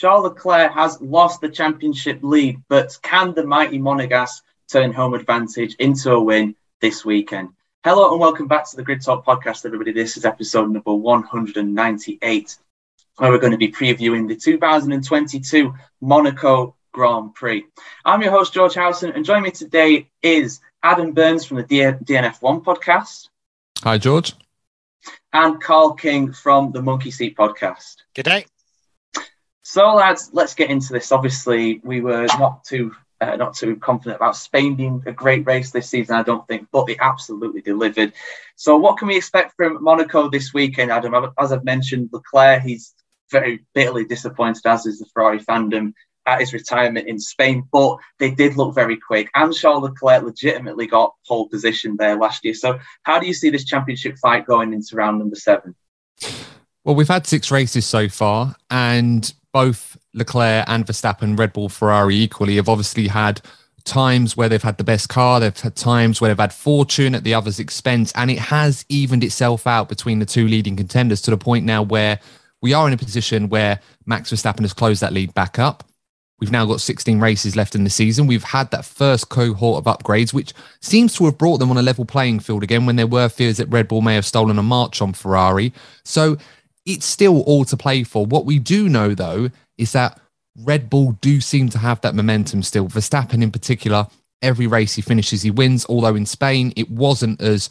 Charles Leclerc has lost the championship lead, but can the mighty Monegasque turn home advantage into a win this weekend? Hello and welcome back to the Grid Talk podcast, everybody. This is episode number 198, where we're going to be previewing the 2022 Monaco Grand Prix. I'm your host, George Howson, and joining me today is Adam Burns from the DNF1 podcast. Hi, George. And Carl King from the Monkey Seat podcast. Good day. So, lads, let's get into this. Obviously, we were not too uh, not too confident about Spain being a great race this season, I don't think, but they absolutely delivered. So, what can we expect from Monaco this weekend, Adam? As I've mentioned, Leclerc, he's very bitterly disappointed, as is the Ferrari fandom, at his retirement in Spain, but they did look very quick. And Charles Leclerc legitimately got pole position there last year. So, how do you see this championship fight going into round number seven? Well, we've had six races so far, and both Leclerc and Verstappen, Red Bull, Ferrari equally have obviously had times where they've had the best car. They've had times where they've had fortune at the other's expense, and it has evened itself out between the two leading contenders to the point now where we are in a position where Max Verstappen has closed that lead back up. We've now got 16 races left in the season. We've had that first cohort of upgrades, which seems to have brought them on a level playing field again when there were fears that Red Bull may have stolen a march on Ferrari. So it's still all to play for. What we do know, though, is that Red Bull do seem to have that momentum still. Verstappen, in particular, every race he finishes, he wins. Although in Spain, it wasn't as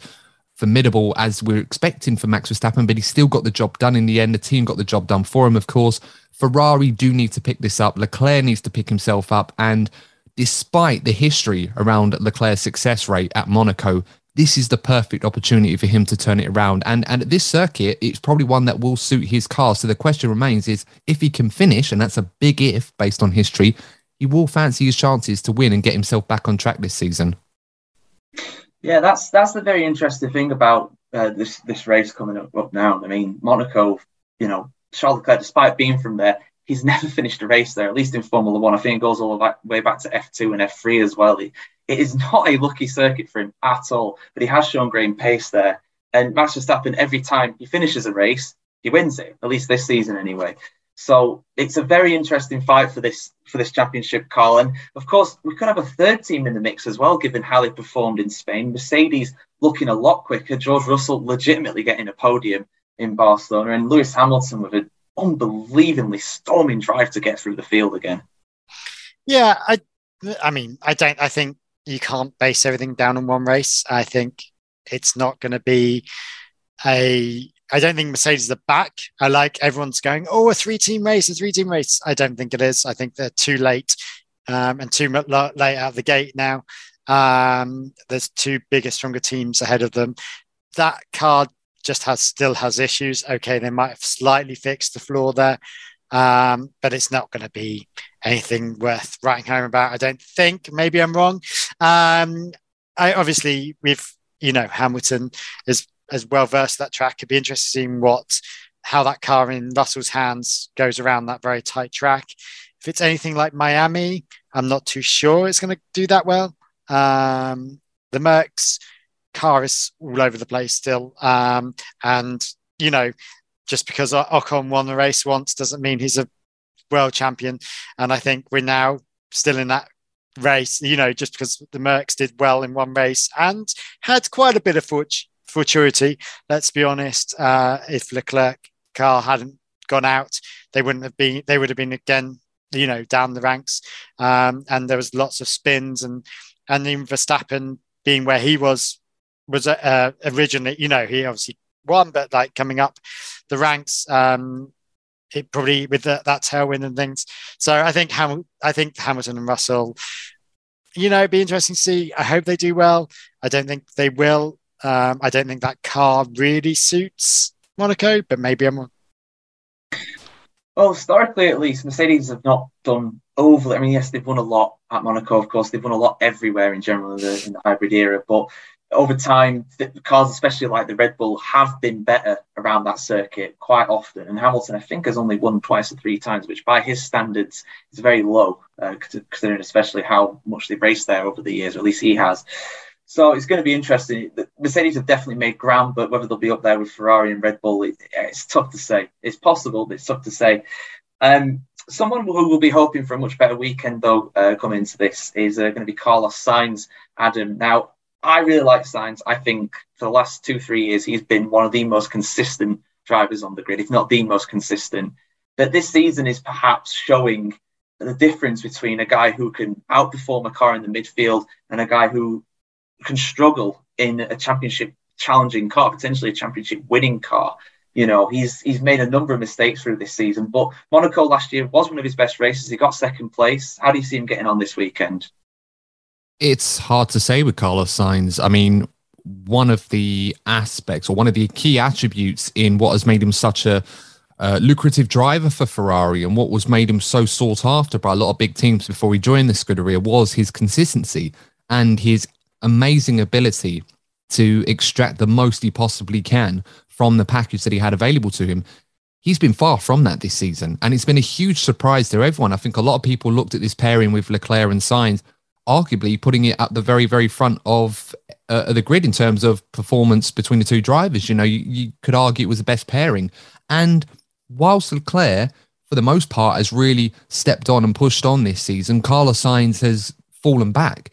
formidable as we are expecting for Max Verstappen, but he still got the job done in the end. The team got the job done for him, of course. Ferrari do need to pick this up. Leclerc needs to pick himself up. And despite the history around Leclerc's success rate at Monaco, this is the perfect opportunity for him to turn it around. And and at this circuit, it's probably one that will suit his car. So the question remains is if he can finish, and that's a big if based on history, he will fancy his chances to win and get himself back on track this season. Yeah, that's that's the very interesting thing about uh, this this race coming up, up now. I mean, Monaco, you know, Charles Leclerc, despite being from there, he's never finished a race there, at least in Formula One. I think it goes all the way back to F2 and F3 as well. It is not a lucky circuit for him at all, but he has shown great pace there. And Max Verstappen, every time he finishes a race, he wins it, at least this season anyway. So it's a very interesting fight for this for this championship, Carl. And of course, we could have a third team in the mix as well, given how they performed in Spain. Mercedes looking a lot quicker. George Russell legitimately getting a podium in Barcelona, and Lewis Hamilton with an unbelievably storming drive to get through the field again. Yeah, I, I mean, I don't. I think you can't base everything down on one race. I think it's not going to be a. I don't think Mercedes are back. I like everyone's going, oh, a three team race, a three team race. I don't think it is. I think they're too late um, and too late out of the gate now. Um, there's two bigger, stronger teams ahead of them. That car just has still has issues. Okay, they might have slightly fixed the floor there, um, but it's not going to be anything worth writing home about. I don't think. Maybe I'm wrong. Um, I obviously we've you know Hamilton is as well versed that track. It'd be interesting what how that car in Russell's hands goes around that very tight track. If it's anything like Miami, I'm not too sure it's going to do that well. Um, the Mercs car is all over the place still, um, and you know just because Ocon won the race once doesn't mean he's a world champion. And I think we're now still in that race, you know, just because the Mercs did well in one race and had quite a bit of fort- fortuity. Let's be honest. Uh, if Leclerc car hadn't gone out, they wouldn't have been, they would have been again, you know, down the ranks. Um, and there was lots of spins and, and even Verstappen being where he was, was uh, originally, you know, he obviously won, but like coming up the ranks, um, it probably with the, that tailwind and things. So I think Ham- I think Hamilton and Russell, you know, it'd be interesting to see. I hope they do well. I don't think they will. Um, I don't think that car really suits Monaco, but maybe I'm wrong. Well, historically, at least, Mercedes have not done overly. I mean, yes, they've won a lot at Monaco, of course. They've won a lot everywhere in general in the, in the hybrid era, but over time, the cars, especially like the Red Bull, have been better around that circuit quite often. And Hamilton, I think, has only won twice or three times, which by his standards is very low, uh, considering especially how much they've raced there over the years, or at least he has. So it's going to be interesting. Mercedes have definitely made ground, but whether they'll be up there with Ferrari and Red Bull, it, it's tough to say. It's possible, but it's tough to say. Um, someone who will be hoping for a much better weekend, though, uh, coming into this is uh, going to be Carlos Sainz. Adam. Now, I really like Sainz. I think for the last two, three years, he's been one of the most consistent drivers on the grid, if not the most consistent. But this season is perhaps showing the difference between a guy who can outperform a car in the midfield and a guy who can struggle in a championship challenging car, potentially a championship winning car. You know, he's he's made a number of mistakes through this season, but Monaco last year was one of his best races. He got second place. How do you see him getting on this weekend? It's hard to say with Carlos Sainz. I mean, one of the aspects or one of the key attributes in what has made him such a uh, lucrative driver for Ferrari and what was made him so sought after by a lot of big teams before he joined the Scuderia was his consistency and his amazing ability to extract the most he possibly can from the package that he had available to him. He's been far from that this season, and it's been a huge surprise to everyone. I think a lot of people looked at this pairing with Leclerc and Sainz, arguably putting it at the very, very front of uh, the grid in terms of performance between the two drivers. You know, you, you could argue it was the best pairing. And whilst Leclerc, for the most part, has really stepped on and pushed on this season, Carlos Sainz has fallen back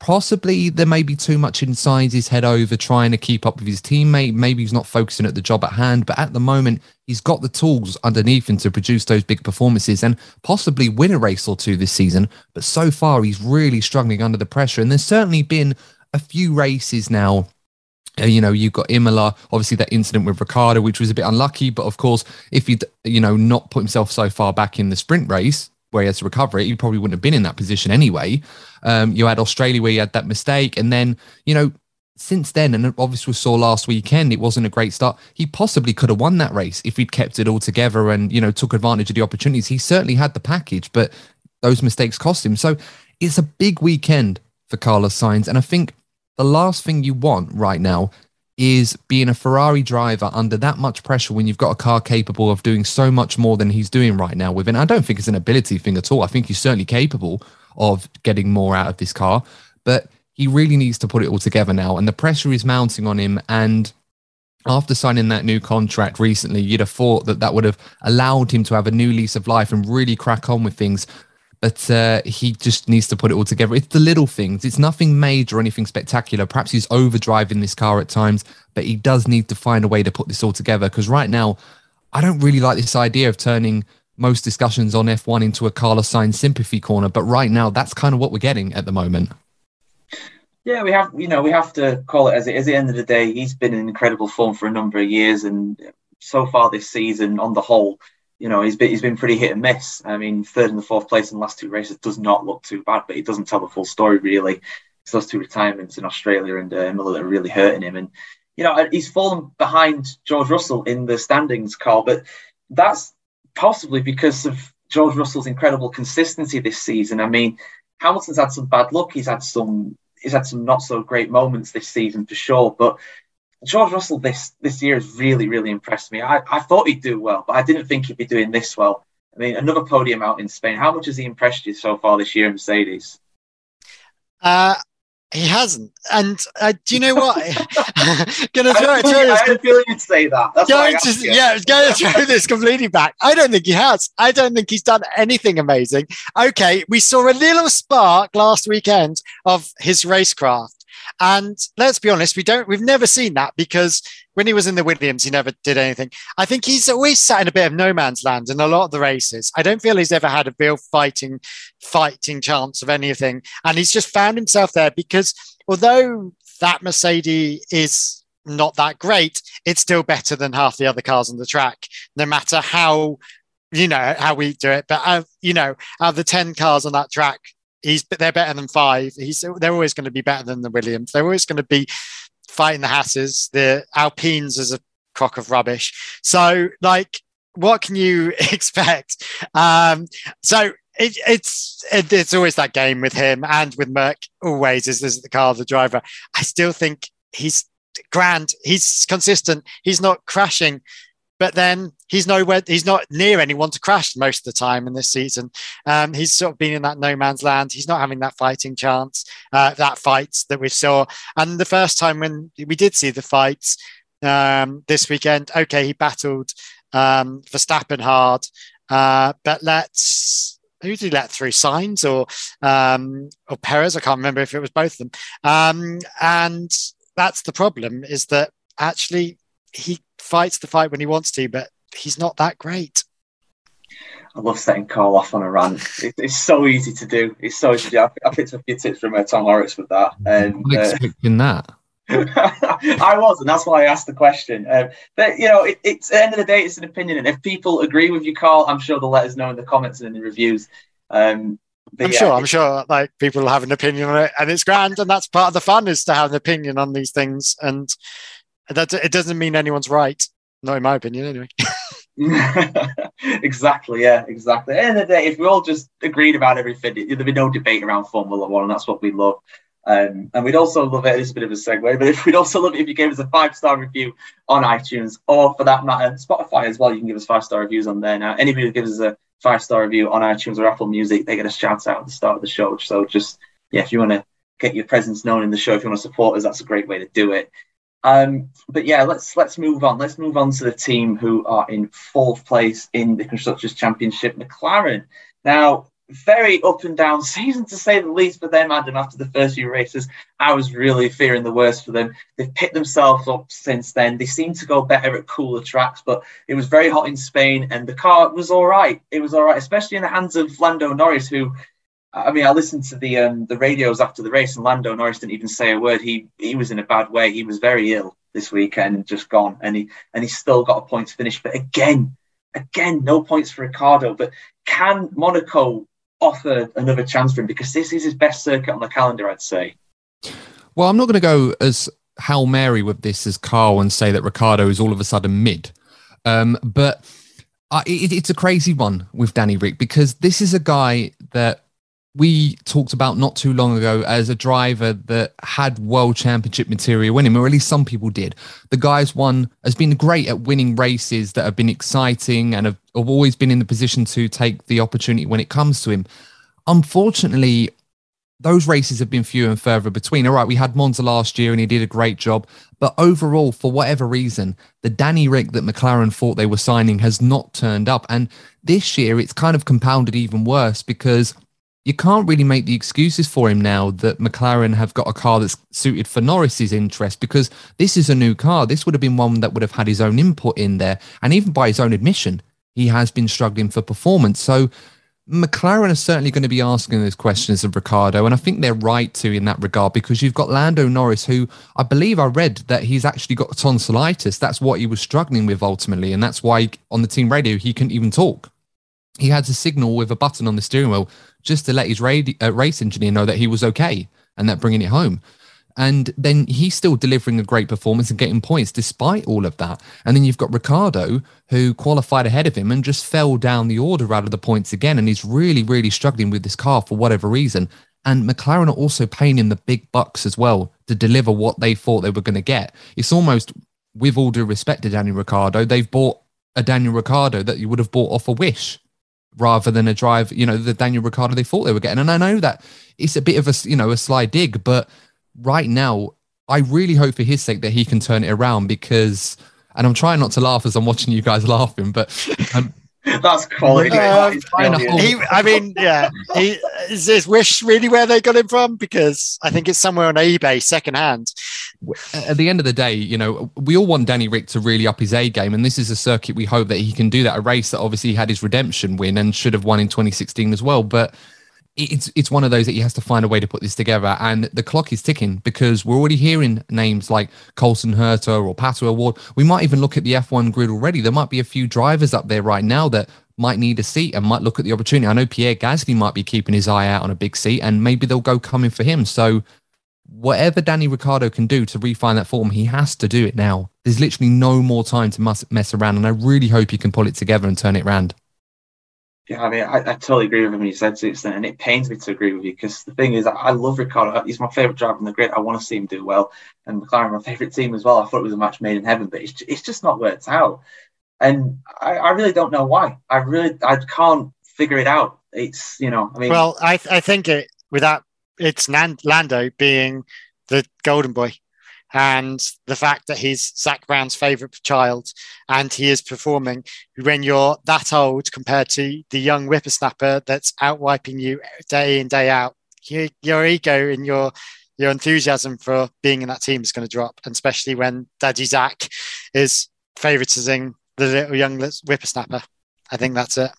possibly there may be too much inside his head over trying to keep up with his teammate. Maybe he's not focusing at the job at hand, but at the moment, he's got the tools underneath him to produce those big performances and possibly win a race or two this season. But so far, he's really struggling under the pressure. And there's certainly been a few races now. Uh, you know, you've got Imola, obviously that incident with Ricciardo, which was a bit unlucky. But of course, if he'd, you know, not put himself so far back in the sprint race, where he has to recover it, he probably wouldn't have been in that position anyway. Um, you had Australia where you had that mistake, and then you know since then, and obviously we saw last weekend, it wasn't a great start. He possibly could have won that race if he'd kept it all together and you know took advantage of the opportunities. He certainly had the package, but those mistakes cost him. So it's a big weekend for Carlos Sainz, and I think the last thing you want right now is being a Ferrari driver under that much pressure when you've got a car capable of doing so much more than he's doing right now with it. I don't think it's an ability thing at all. I think he's certainly capable of getting more out of this car, but he really needs to put it all together now. And the pressure is mounting on him. And after signing that new contract recently, you'd have thought that that would have allowed him to have a new lease of life and really crack on with things but uh, he just needs to put it all together. It's the little things. It's nothing major or anything spectacular. Perhaps he's overdriving this car at times, but he does need to find a way to put this all together. Because right now, I don't really like this idea of turning most discussions on F1 into a Carlos Sainz sympathy corner. But right now, that's kind of what we're getting at the moment. Yeah, we have, you know, we have to call it as it is. At the end of the day, he's been in incredible form for a number of years, and so far this season, on the whole, you know, he's been he's been pretty hit and miss. I mean, third and the fourth place in the last two races does not look too bad, but it doesn't tell the full story really. It's those two retirements in Australia and uh, Imola that are really hurting him. And you know, he's fallen behind George Russell in the standings, Carl. But that's possibly because of George Russell's incredible consistency this season. I mean, Hamilton's had some bad luck. He's had some he's had some not so great moments this season for sure. But George Russell this this year has really really impressed me. I, I thought he'd do well, but I didn't think he'd be doing this well. I mean, another podium out in Spain. How much has he impressed you so far this year in Mercedes? Uh, he hasn't. And uh, do you know what? gonna throw, throw this. I had a feeling you'd say that. That's going to, yeah, going to throw this completely back. I don't think he has. I don't think he's done anything amazing. Okay, we saw a little spark last weekend of his racecraft. And let's be honest, we don't, we've never seen that because when he was in the Williams, he never did anything. I think he's always sat in a bit of no man's land in a lot of the races. I don't feel he's ever had a real fighting, fighting chance of anything. And he's just found himself there because although that Mercedes is not that great, it's still better than half the other cars on the track, no matter how you know how we do it. But uh, you know, out of the ten cars on that track, he's they're better than five. He's they're always going to be better than the Williams. They're always going to be fighting the Hasses. The Alpines is a crock of rubbish. So like, what can you expect? Um, so it, it's it, it's always that game with him and with Merc. Always is this the car, the driver. I still think he's grand. He's consistent. He's not crashing but then he's nowhere he's not near anyone to crash most of the time in this season um, he's sort of been in that no man's land he's not having that fighting chance uh, that fight that we saw and the first time when we did see the fights um, this weekend okay he battled um, Verstappen hard uh, but let's who did he let through Sainz or um, or Perez? I can't remember if it was both of them. Um, and that's the problem is that actually he fights the fight when he wants to, but he's not that great. I love setting Carl off on a rant. It, it's so easy to do. It's so easy to do. I, I picked up a few tips from uh, Tom Horrocks with that. And, I'm expecting uh, that. I was, and that's why I asked the question. Um, but you know, it, it's at the end of the day, it's an opinion, and if people agree with you, Carl, I'm sure they'll let us know in the comments and in the reviews. Um, I'm yeah, sure. I'm sure. Like people have an opinion on it, and it's grand, and that's part of the fun is to have an opinion on these things. And that it doesn't mean anyone's right. Not in my opinion, anyway. exactly. Yeah. Exactly. At the end of the day, if we all just agreed about everything, there'd be no debate around Formula One, and that's what we love. Um, and we'd also love it. It's a bit of a segue, but if we'd also love it if you gave us a five star review on iTunes, or for that matter, Spotify as well. You can give us five star reviews on there now. Anybody who gives us a five star review on iTunes or Apple Music, they get a shout out at the start of the show. So just yeah, if you want to get your presence known in the show, if you want to support us, that's a great way to do it. Um, but yeah, let's let's move on. Let's move on to the team who are in fourth place in the Constructors' Championship, McLaren. Now, very up and down season to say the least for them, Adam. After the first few races, I was really fearing the worst for them. They've picked themselves up since then. They seem to go better at cooler tracks, but it was very hot in Spain, and the car was all right. It was all right, especially in the hands of Lando Norris, who I mean, I listened to the um, the radios after the race, and Lando Norris didn't even say a word. He he was in a bad way. He was very ill this weekend, just gone, and he and he still got a point to finish. But again, again, no points for Ricciardo. But can Monaco offer another chance for him? Because this is his best circuit on the calendar, I'd say. Well, I'm not going to go as Hail Mary with this as Carl and say that Ricciardo is all of a sudden mid, um, but. Uh, it, it's a crazy one with Danny Ric because this is a guy that we talked about not too long ago as a driver that had world championship material winning, or at least some people did. The guy's won has been great at winning races that have been exciting and have, have always been in the position to take the opportunity when it comes to him. Unfortunately, those races have been few and further between. All right, we had Monza last year and he did a great job. But overall, for whatever reason, the Danny Ric that McLaren thought they were signing has not turned up. And this year, it's kind of compounded even worse because you can't really make the excuses for him now that McLaren have got a car that's suited for Norris's interest because this is a new car. This would have been one that would have had his own input in there. And even by his own admission, he has been struggling for performance. So McLaren are certainly going to be asking those questions of Ricciardo. And I think they're right to in that regard because you've got Lando Norris, who I believe I read that he's actually got tonsillitis. That's what he was struggling with ultimately. And that's why on the team radio, he couldn't even talk. He had a signal with a button on the steering wheel just to let his uh, race engineer know that he was okay and that bringing it home. And then he's still delivering a great performance and getting points despite all of that. And then you've got Ricciardo, who qualified ahead of him and just fell down the order out of the points again. And he's really, really struggling with this car for whatever reason. And McLaren are also paying him the big bucks as well to deliver what they thought they were going to get. It's almost, with all due respect to Daniel Ricciardo, they've bought a Daniel Ricciardo that you would have bought off a wish rather than a drive, you know, the Daniel Ricciardo they thought they were getting. And I know that it's a bit of a, you know, a sly dig, but right now, I really hope for his sake that he can turn it around because, and I'm trying not to laugh as I'm watching you guys laughing, but um, That's quality. Um, he, I mean, yeah. He, is this wish really where they got him from? Because I think it's somewhere on eBay, secondhand. At the end of the day, you know, we all want Danny Ric to really up his A game, and this is a circuit we hope that he can do that. A race that obviously had his redemption win and should have won in 2016 as well, but it's it's one of those that he has to find a way to put this together, and the clock is ticking because we're already hearing names like Colton Herta or Pato O'Ward. We might even look at the F1 grid already. There might be a few drivers up there right now that might need a seat and might look at the opportunity. I know Pierre Gasly might be keeping his eye out on a big seat, and maybe they'll go coming for him. So whatever Danny Ricciardo can do to refine that form, he has to do it now. There's literally no more time to mess around, and I really hope he can pull it together and turn it around. Yeah, I mean, I, I totally agree with him you said to extent, and it pains me to agree with you because the thing is, I, I love Ricciardo. He's my favourite driver in the grid. I want to see him do well, and McLaren, my favourite team as well. I thought it was a match made in heaven, but it's, it's just not worked out, and I, I really don't know why. I really, I can't figure it out. It's you know, I mean, well, I I think it without it's Lando being the golden boy and the fact that he's Zak Brown's favourite child and he is performing when you're that old compared to the young whippersnapper that's out wiping you day in, day out, you, your ego and your your enthusiasm for being in that team is going to drop, and especially when Daddy Zak is favouritising the little young whippersnapper. I think that's it.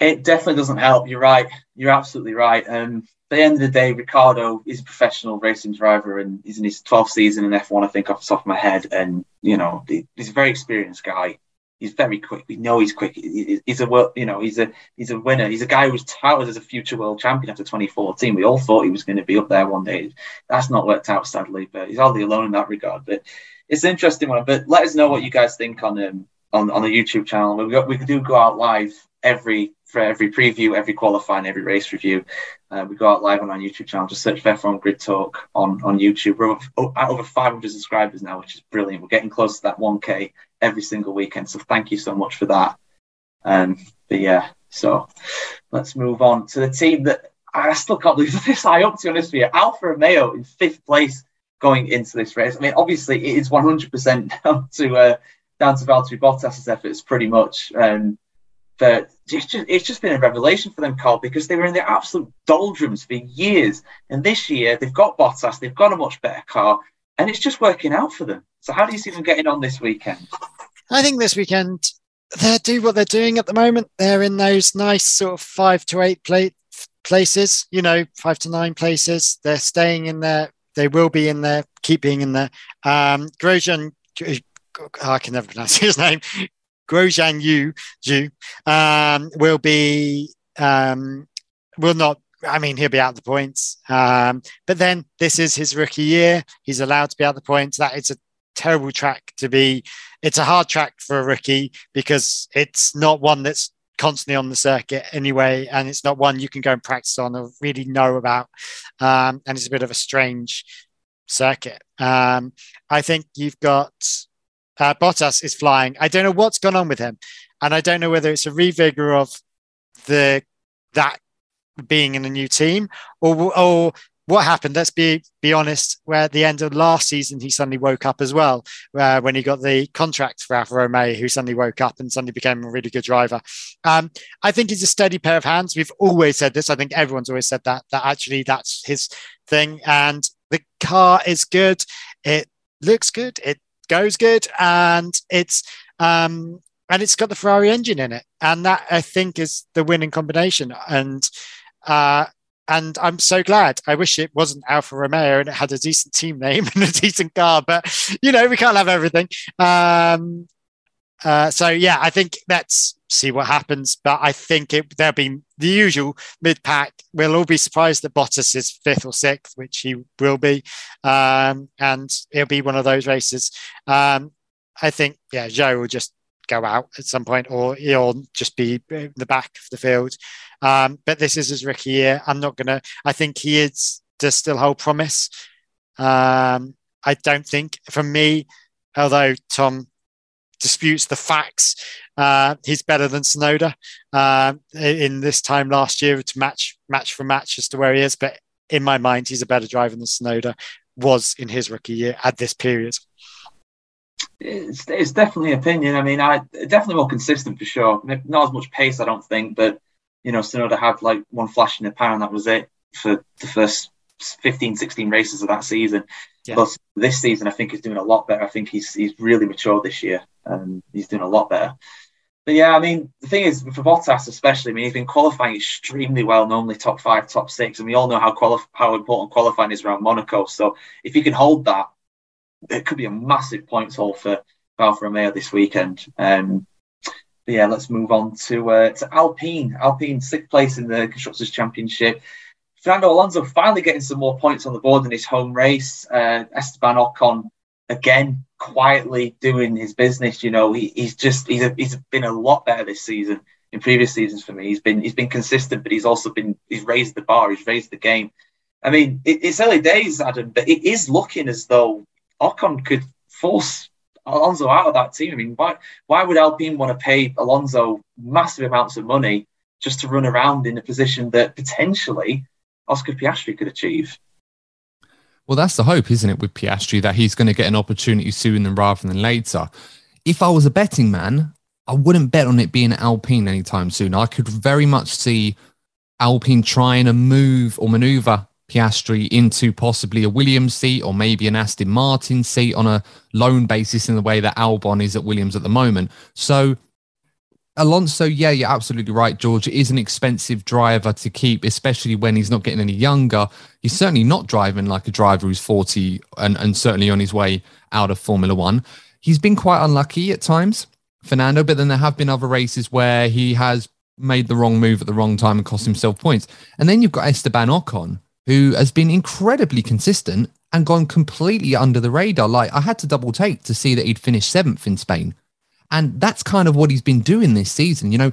It definitely doesn't help. You're right. You're absolutely right. Um, at the end of the day, Ricciardo is a professional racing driver and he's in his 12th season in F1, I think, off the top of my head. And, you know, he's a very experienced guy. He's very quick. We know he's quick. He's a world, you know, he's a he's a winner. He's a guy who was touted as a future world champion after 2014. We all thought he was going to be up there one day. That's not worked out, sadly. But he's hardly alone in that regard. But it's an interesting one. But let us know what you guys think on um, on on the YouTube channel. We got, we do go out live every for every preview, every qualifying, every race review. Uh, we go out live on our YouTube channel. Just search for F1 Grid Talk on, on YouTube. We're over, at over 500 subscribers now, which is brilliant. We're getting close to that 1K every single weekend. So thank you so much for that. Um, but yeah, so let's move on to the team that I still can't believe this high up, to be honest with you. Alfa Romeo in fifth place going into this race. I mean, obviously, it is 100% down to uh, down to Valtteri Bottas's efforts, pretty much. Um, but it's just, it's just been a revelation for them, Carl, because they were in the absolute doldrums for years. And this year, they've got Bottas, they've got a much better car, and it's just working out for them. So, how do you see them getting on this weekend? I think this weekend, they do what they're doing at the moment. They're in those nice sort of five to eight plate places, you know, five to nine places. They're staying in there. They will be in there, keep being in there. Um, Grosjean, I can never pronounce his name. Grosjean Yu, Yu um, will be um, will not. I mean, he'll be out the points. Um, but then this is his rookie year. He's allowed to be out the points. That is a terrible track to be. It's a hard track for a rookie because it's not one that's constantly on the circuit anyway, and it's not one you can go and practice on or really know about. Um, and it's a bit of a strange circuit. Um, I think you've got uh, Bottas is flying. I don't know what's gone on with him, and I don't know whether it's a revigor of the that being in a new team or or what happened. Let's be be honest. Where at the end of last season, he suddenly woke up as well. Uh, when he got the contract for Alfa Romeo, who suddenly woke up and suddenly became a really good driver. Um, I think he's a steady pair of hands. We've always said this. I think everyone's always said that. That actually that's his thing, and the car is good. It looks good. It goes good, and it's um, and it's got the Ferrari engine in it, and that I think is the winning combination. And uh, and I'm so glad. I wish it wasn't Alfa Romeo and it had a decent team name and a decent car, but you know we can't have everything. Um, uh, so yeah, I think let's see what happens. But I think it, there'll be the usual mid pack. We'll all be surprised that Bottas is fifth or sixth, which he will be, um, and it'll be one of those races. Um, I think yeah, Zhou will just go out at some point, or he'll just be in the back of the field. Um, but this is his rookie year. I'm not gonna. I think he is does still hold promise. Um, I don't think, for me, although Tom disputes the facts. Uh, he's better than Tsunoda uh, in this time last year to match match for match as to where he is. But in my mind, he's a better driver than Tsunoda was in his rookie year at this period. It's, it's definitely opinion. I mean, I definitely more consistent for sure. Not as much pace, I don't think, but you know, Tsunoda had like one flash in the pan, and that was it for the first 15, 16 races of that season. Yeah. But this season, I think he's doing a lot better. I think he's he's really matured this year. Um, he's doing a lot better. But yeah, I mean, the thing is, for Bottas especially, I mean, he's been qualifying extremely well, normally top five, top six, and we all know how how important qualifying is around Monaco. So if he can hold that, it could be a massive points haul for Alfa Romeo this weekend. Um, but yeah, let's move on to uh, to Alpine. Alpine sixth place in the constructors' championship. Fernando Alonso finally getting some more points on the board in his home race. Uh, Esteban Ocon again quietly doing his business. You know, he, he's just he's a, he's been a lot better this season in previous seasons for me. He's been he's been consistent, but he's also been he's raised the bar. He's raised the game. I mean, it, it's early days, Adam, but it is looking as though Ocon could force Alonso out of that team. I mean, why why would Alpine want to pay Alonso massive amounts of money just to run around in a position that potentially Oscar Piastri could achieve. Well, that's the hope, isn't it, with Piastri, that he's going to get an opportunity sooner rather than later. If I was a betting man, I wouldn't bet on it being Alpine anytime soon. I could very much see Alpine trying to move or maneuver Piastri into possibly a Williams seat or maybe an Aston Martin seat on a loan basis in the way that Albon is at Williams at the moment. So Alonso, yeah, you're absolutely right, George. It is an expensive driver to keep, especially when he's not getting any younger. He's certainly not driving like a driver who's 40 and, and certainly on his way out of Formula One. He's been quite unlucky at times, Fernando, but then there have been other races where he has made the wrong move at the wrong time and cost himself points. And then you've got Esteban Ocon, who has been incredibly consistent and gone completely under the radar. Like I had to double take to see that he'd finished seventh in Spain. And that's kind of what he's been doing this season. You know,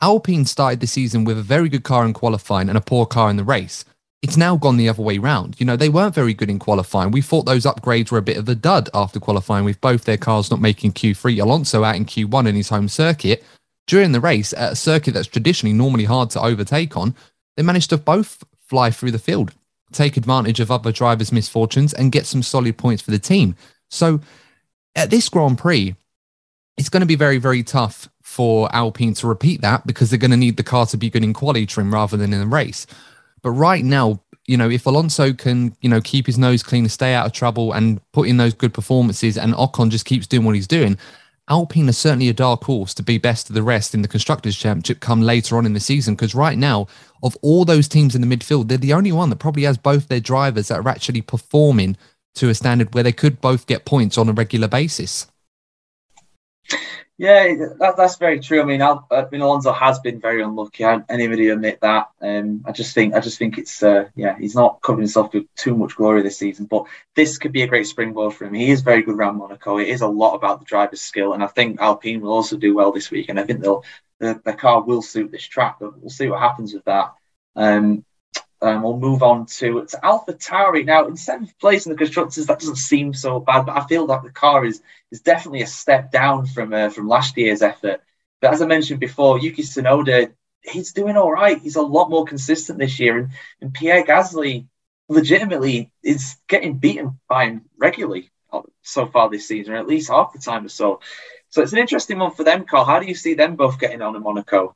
Alpine started the season with a very good car in qualifying and a poor car in the race. It's now gone the other way round. You know, they weren't very good in qualifying. We thought those upgrades were a bit of a dud after qualifying with both their cars not making Q3. Alonso out in Q1 in his home circuit. During the race, at a circuit that's traditionally normally hard to overtake on, they managed to both fly through the field, take advantage of other drivers' misfortunes, and get some solid points for the team. So at this Grand Prix, it's going to be very, very tough for Alpine to repeat that because they're going to need the car to be good in quality trim rather than in the race. But right now, you know, if Alonso can, you know, keep his nose clean, stay out of trouble, and put in those good performances, and Ocon just keeps doing what he's doing, Alpine are certainly a dark horse to be best of the rest in the Constructors' Championship come later on in the season. Because right now, of all those teams in the midfield, they're the only one that probably has both their drivers that are actually performing to a standard where they could both get points on a regular basis. Yeah, that, that's very true. I mean, Al, I mean, Alonso has been very unlucky. I, anybody admit that? Um, I just think, I just think it's, uh, yeah, he's not covering himself with too much glory this season. But this could be a great springboard for him. He is very good around Monaco. It is a lot about the driver's skill, and I think Alpine will also do well this week. And I think they'll, the, the car will suit this track. But we'll see what happens with that. Um, um, we'll move on to, to Alpha Tauri. Now, in seventh place in the constructors, that doesn't seem so bad, but I feel like the car is is definitely a step down from uh, from last year's effort. But as I mentioned before, Yuki Tsunoda, he's doing all right. He's a lot more consistent this year, and, and Pierre Gasly legitimately is getting beaten by him regularly so far this season, or at least half the time or so. So it's an interesting one for them, Carl. How do you see them both getting on in Monaco?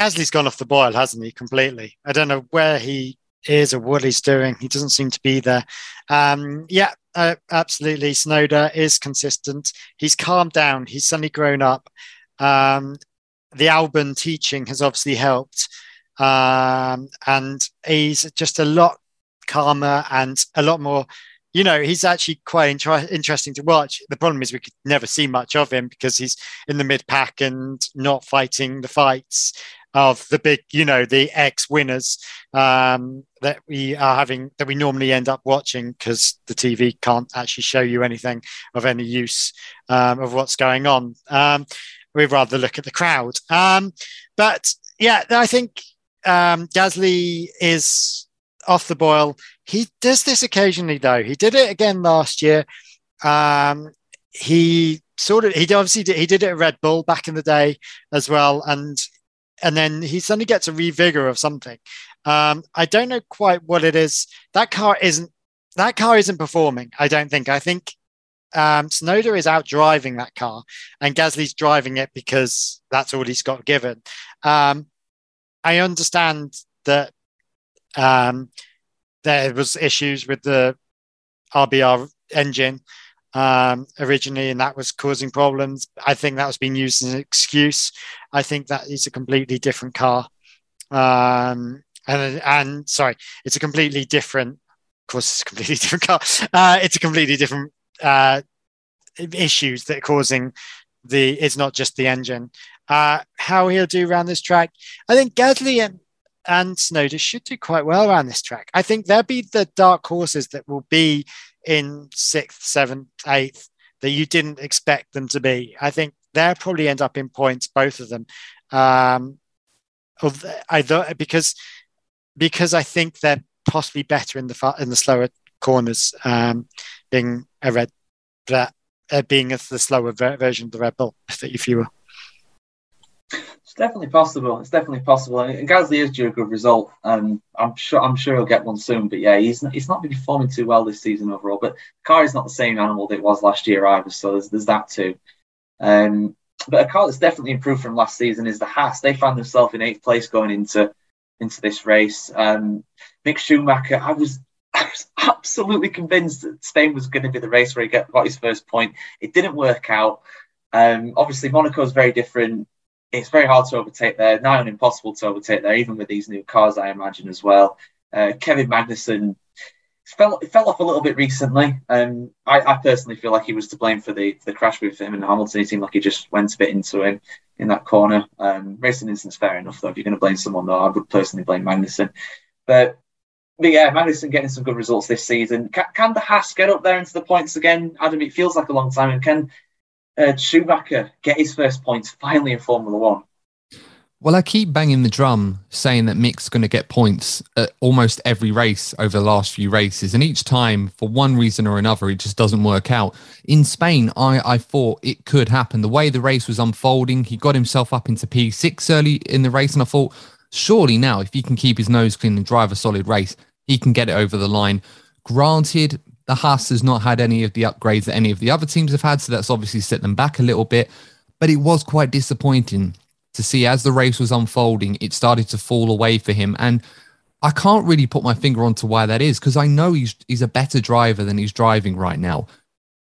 Gasly's gone off the boil, hasn't he? Completely. I don't know where he is or what he's doing. He doesn't seem to be there. Um, yeah, uh, absolutely. Tsunoda is consistent. He's calmed down. He's suddenly grown up. Um, the Alban teaching has obviously helped. Um, and he's just a lot calmer and a lot more you know, he's actually quite inter- interesting to watch. The problem is we could never see much of him because he's in the mid pack and not fighting the fights of the big, you know, the ex winners um, that we are having that we normally end up watching because the TV can't actually show you anything of any use um, of what's going on. Um, we'd rather look at the crowd. Um, but yeah, I think um, Gasly is off the boil. He does this occasionally, though. He did it again last year. Um, he sort of he obviously did, he did it at Red Bull back in the day as well, and and then he suddenly gets a revigor of something. Um, I don't know quite what it is. That car isn't that car isn't performing. I don't think. I think um, Tsunoda is out driving that car, and Gasly's driving it because that's all he's got given. Um, I understand that um, there was issues with the RBR engine um, originally, and that was causing problems. I think that was being used as an excuse. I think that is a completely different car. Um, and and sorry, it's a completely different. Of course, it's a completely different car. Uh, it's a completely different uh, issues that are causing the. It's not just the engine. Uh, how he'll do around this track, I think Gasly and and Tsunoda should do quite well around this track. I think they'll be the dark horses that will be in sixth, seventh, eighth that you didn't expect them to be. I think they'll probably end up in points, both of them. Um, either because because I think they're possibly better in the far, in the slower corners, um, being a red uh, being a, the slower ver- version of the Red Bull, if you will. It's definitely possible. It's definitely possible. And Gasly is due a good result. and I'm sure. I'm sure he'll get one soon. But yeah, he's not, he's not been performing too well this season overall. But the car is not the same animal that it was last year either. So there's, there's that too. Um, but a car that's definitely improved from last season is the Haas. They found themselves in eighth place going into into this race. Um, Mick Schumacher, I was I was absolutely convinced that Spain was going to be the race where he got, got his first point. It didn't work out. Um, obviously, Monaco is very different. It's very hard to overtake there. Now, impossible to overtake there, even with these new cars, I imagine as well. Uh, Kevin Magnussen fell fell off a little bit recently. Um, I, I, personally feel like he was to blame for the the crash with him and Hamilton. He seemed like he just went a bit into him in that corner. Um, racing instance, fair enough though. If you're going to blame someone though, I would personally blame Magnussen. But but yeah, Magnussen getting some good results this season. Can, can the Haas get up there into the points again? Adam, it feels like a long time. And can uh, Schumacher get his first points finally in Formula One? Well, I keep banging the drum saying that Mick's going to get points at almost every race over the last few races. And each time, for one reason or another, it just doesn't work out. In Spain, I, I thought it could happen. The way the race was unfolding, he got himself up into P6 early in the race. And I thought, surely now, if he can keep his nose clean and drive a solid race, he can get it over the line. Granted, the Haas has not had any of the upgrades that any of the other teams have had. So that's obviously set them back a little bit. But it was quite disappointing to see as the race was unfolding, it started to fall away for him. And I can't really put my finger onto why that is because I know he's he's a better driver than he's driving right now.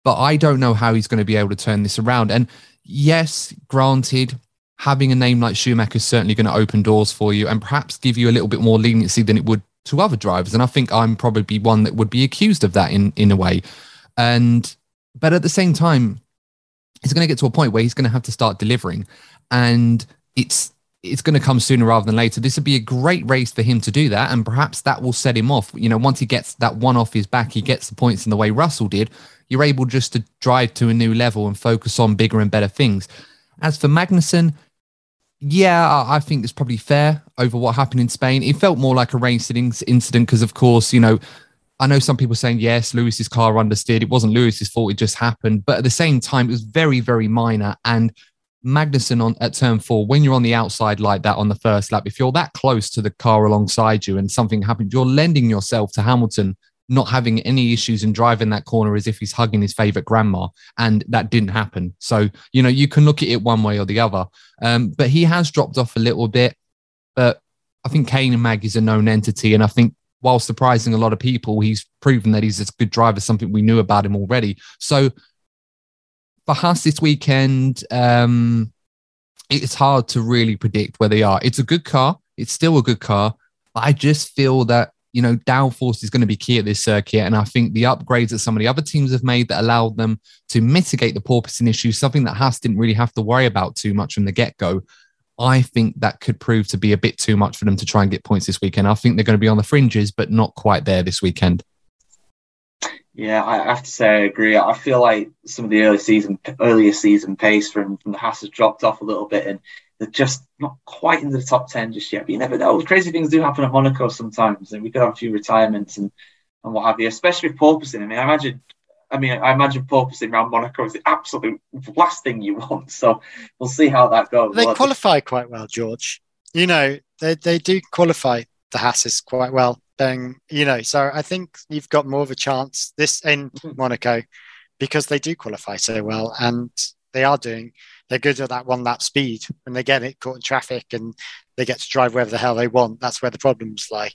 But I don't know how he's going to be able to turn this around. And yes, granted, having a name like Schumacher is certainly going to open doors for you and perhaps give you a little bit more leniency than it would to other drivers. And I think I'm probably one that would be accused of that in in a way. And but at the same time, he's going to get to a point where he's going to have to start delivering. And it's it's going to come sooner rather than later. This would be a great race for him to do that, and perhaps that will set him off. You know, once he gets that one off his back, he gets the points in the way Russell did. You're able just to drive to a new level and focus on bigger and better things. As for Magnussen, yeah, I think it's probably fair over what happened in Spain. It felt more like a race incident because, of course, you know, I know some people saying yes, Lewis's car understeered. It wasn't Lewis's fault; it just happened. But at the same time, it was very, very minor and Magnussen on at turn four, when you're on the outside like that on the first lap, if you're that close to the car alongside you and something happens, you're lending yourself to Hamilton not having any issues and driving that corner as if he's hugging his favorite grandma. And that didn't happen. So, you know, you can look at it one way or the other. Um, but he has dropped off a little bit. But I think Kane and Mag is a known entity. And I think while surprising a lot of people, he's proven that he's a good driver, something we knew about him already. So for Haas this weekend, um, it's hard to really predict where they are. It's a good car. It's still a good car. But I just feel that, you know, downforce is going to be key at this circuit. And I think the upgrades that some of the other teams have made that allowed them to mitigate the porpoising issue, something that Haas didn't really have to worry about too much from the get go. I think that could prove to be a bit too much for them to try and get points this weekend. I think they're going to be on the fringes, but not quite there this weekend. Yeah, I have to say I agree. I feel like some of the early season, earlier season pace from, from the Haas has dropped off a little bit, and they're just not quite into the top ten just yet. But you never know. Crazy things do happen at Monaco sometimes, and we could have a few retirements and, and what have you. Especially with porpoising. I mean, I imagine, I mean, I imagine porpoising around Monaco is the absolute last thing you want. So we'll see how that goes. They qualify quite well, George. You know, they they do qualify the Hasses quite well then you know, so I think you've got more of a chance this in mm-hmm. Monaco because they do qualify so well and they are doing they're good at that one lap speed and they get it caught in traffic and they get to drive wherever the hell they want. That's where the problems lie.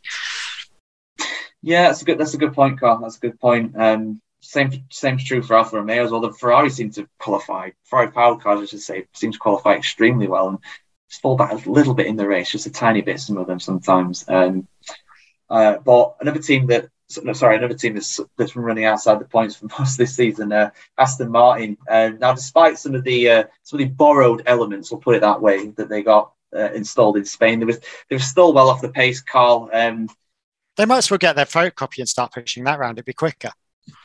Yeah, that's a good that's a good point, Carl. That's a good point. Um, same same's true for Alfa Romeo as well. The Ferrari seem to qualify. Ferrari powered cars, I should say, seem to qualify extremely well and fall back a little bit in the race, just a tiny bit. Some of them sometimes. Um, uh, but another team that sorry, another team that's that's been running outside the points for most of this season, uh, Aston Martin. Uh, now, despite some of the uh, some of the borrowed elements, we'll put it that way, that they got uh, installed in Spain, they was they were still well off the pace. Carl, um, they might as well get their photocopy and start pushing that round. It'd be quicker.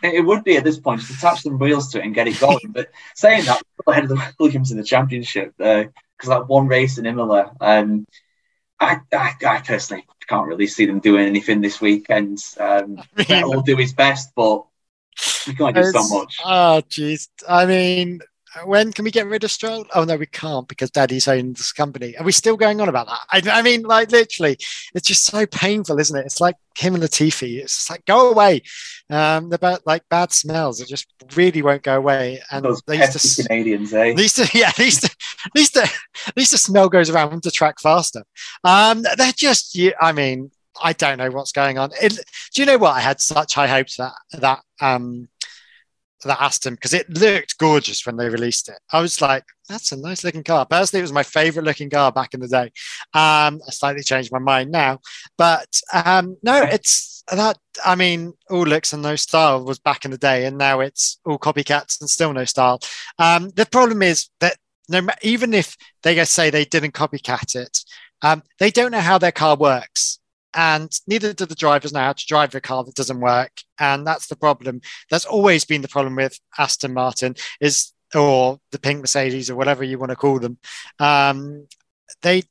It would be at this point just attach some wheels to it and get it going. but saying that, ahead of the Williams in the championship because uh, that one race in Imola. Um, I, I, I, personally can't really see them doing anything this weekend. Um, I mean, will do his best, but we can't do so much. Oh, jeez. I mean, when can we get rid of Stroll? Oh no, we can't because Daddy's owns this company. Are we still going on about that? I, I, mean, like literally, it's just so painful, isn't it? It's like him and Latifi. It's like go away. Um, bad, like bad smells. It just really won't go away. And those they used to, Canadians, eh? At least, yeah, at least, at least, the, at least the smell goes around the track faster. Um, they're just, I mean, I don't know what's going on. It, do you know what? I had such high hopes that that um that Aston because it looked gorgeous when they released it. I was like, that's a nice looking car. Personally, it was my favorite looking car back in the day. Um, I slightly changed my mind now, but um, no, it's that. I mean, all looks and no style was back in the day, and now it's all copycats and still no style. Um, the problem is that no, even if they say they didn't copycat it, um, they don't know how their car works. And neither do the drivers know how to drive a car that doesn't work. And that's the problem. That's always been the problem with aston martin is or the pink mercedes or whatever you want to call them. Um, they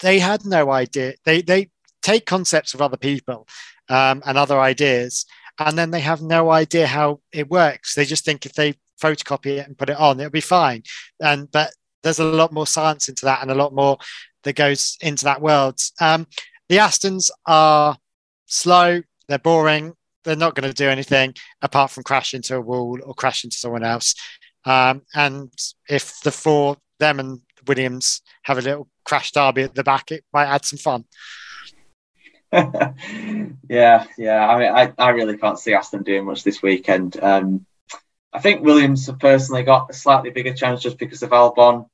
they had no idea. They they take concepts of other people um, and other ideas and then they have no idea how it works. They just think if they photocopy it and put it on it'll be fine. And but there's a lot more science into that and a lot more that goes into that world um, the Astons are slow, they're boring, they're not going to do anything apart from crash into a wall or crash into someone else. Um, and if the four, them and Williams, have a little crash derby at the back, it might add some fun. yeah, yeah. I mean, I, I really can't see Aston doing much this weekend. Um, I think Williams have personally got a slightly bigger chance just because of Albon.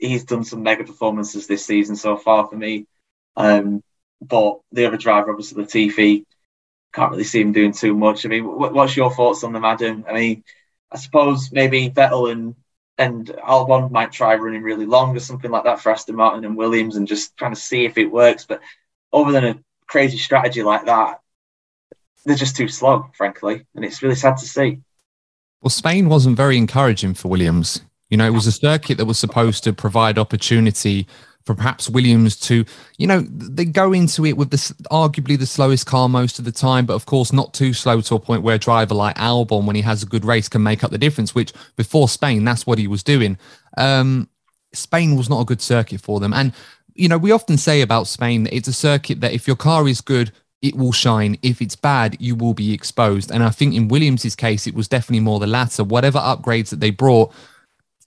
He's done some mega performances this season so far for me. Um, but the other driver, obviously Latifi, can't really see him doing too much. I mean, what's your thoughts on them, Adam? I mean, I suppose maybe Vettel and and Albon might try running really long or something like that for Aston Martin and Williams and just trying to see if it works. But other than a crazy strategy like that, they're just too slow, frankly, and it's really sad to see. Well, Spain wasn't very encouraging for Williams. You know, it was a circuit that was supposed to provide opportunity for perhaps Williams to, you know, they go into it with this arguably the slowest car most of the time, but of course not too slow to a point where a driver like Albon, when he has a good race, can make up the difference. Which before Spain, that's what he was doing. Um, Spain was not a good circuit for them, and you know we often say about Spain that it's a circuit that if your car is good, it will shine. If it's bad, you will be exposed. And I think in Williams's case, it was definitely more the latter. Whatever upgrades that they brought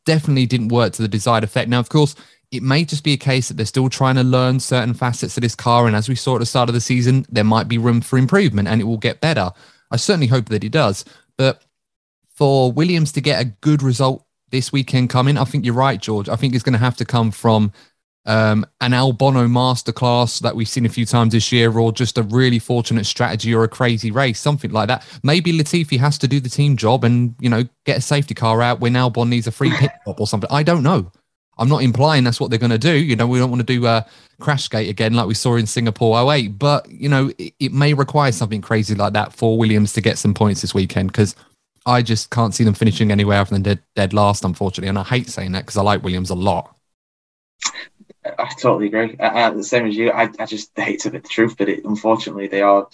definitely didn't work to the desired effect. Now, of course, it may just be a case that they're still trying to learn certain facets of this car. And as we saw at the start of the season, there might be room for improvement and it will get better. I certainly hope that it does. But for Williams to get a good result this weekend coming, I think you're right, George. I think it's going to have to come from um, an Albon masterclass that we've seen a few times this year, or just a really fortunate strategy or a crazy race, something like that. Maybe Latifi has to do the team job and you know get a safety car out when Albon needs a free pit stop or something. I don't know. I'm not implying that's what they're going to do. You know, we don't want to do a crash gate again like we saw in Singapore 08, but you know, it, it may require something crazy like that for Williams to get some points this weekend because I just can't see them finishing anywhere other than dead, dead last, unfortunately. And I hate saying that because I like Williams a lot. I totally agree. The same as you. I, I just hate to be the truth, but it, unfortunately, they are